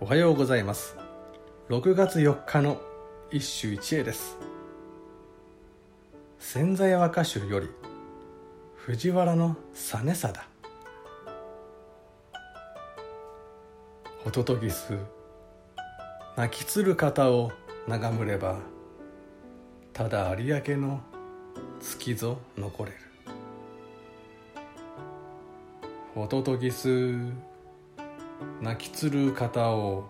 おはようございます。6月4日の一首一会です。千在和歌集より藤原の実貞ホトトギス泣きつる方を眺むればただ有明の月ぞ残れる。ホトトギス泣きつる方を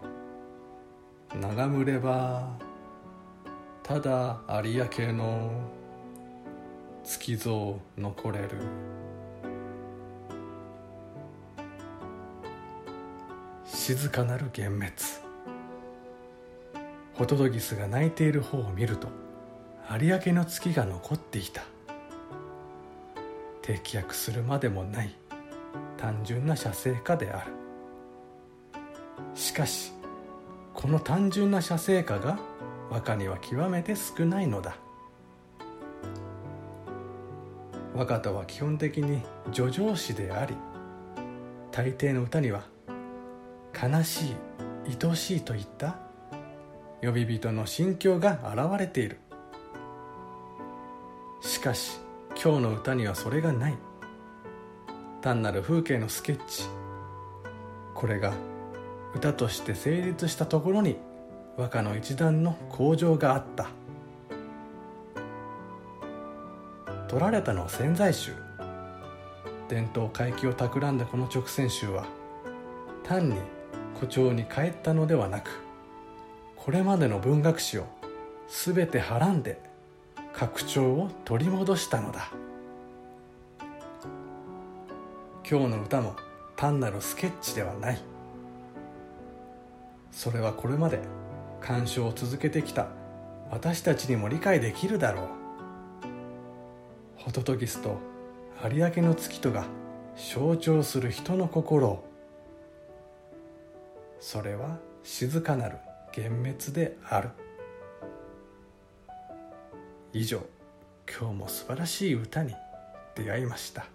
眺むればただ有明の月像残れる。静かなる幻滅。ホトトギスが泣いている方を見ると有明の月が残っていた。適約するまでもない単純な写生家である。しかしこの単純な写生家が和歌には極めて少ないのだ。和歌とは基本的に叙情詩であり大抵の歌には悲しい愛しいといった呼び人の心境が現れている。しかし今日の歌にはそれがない。単なる風景のスケッチ。これが歌として成立したところに和歌の一段の向上があった。取られたのは潜在集伝統回帰を企んだこの直線集は単に誇張に帰ったのではなくこれまでの文学史を全てはらんで拡張を取り戻したのだ。今日の歌も単なるスケッチではない。それはこれまで鑑賞を続けてきた。私たちにも理解できるだろう。ホトトギスと有明の月とが象徴する人の心それは静かなる幻滅である。以上今日も素晴らしい歌に出会いました。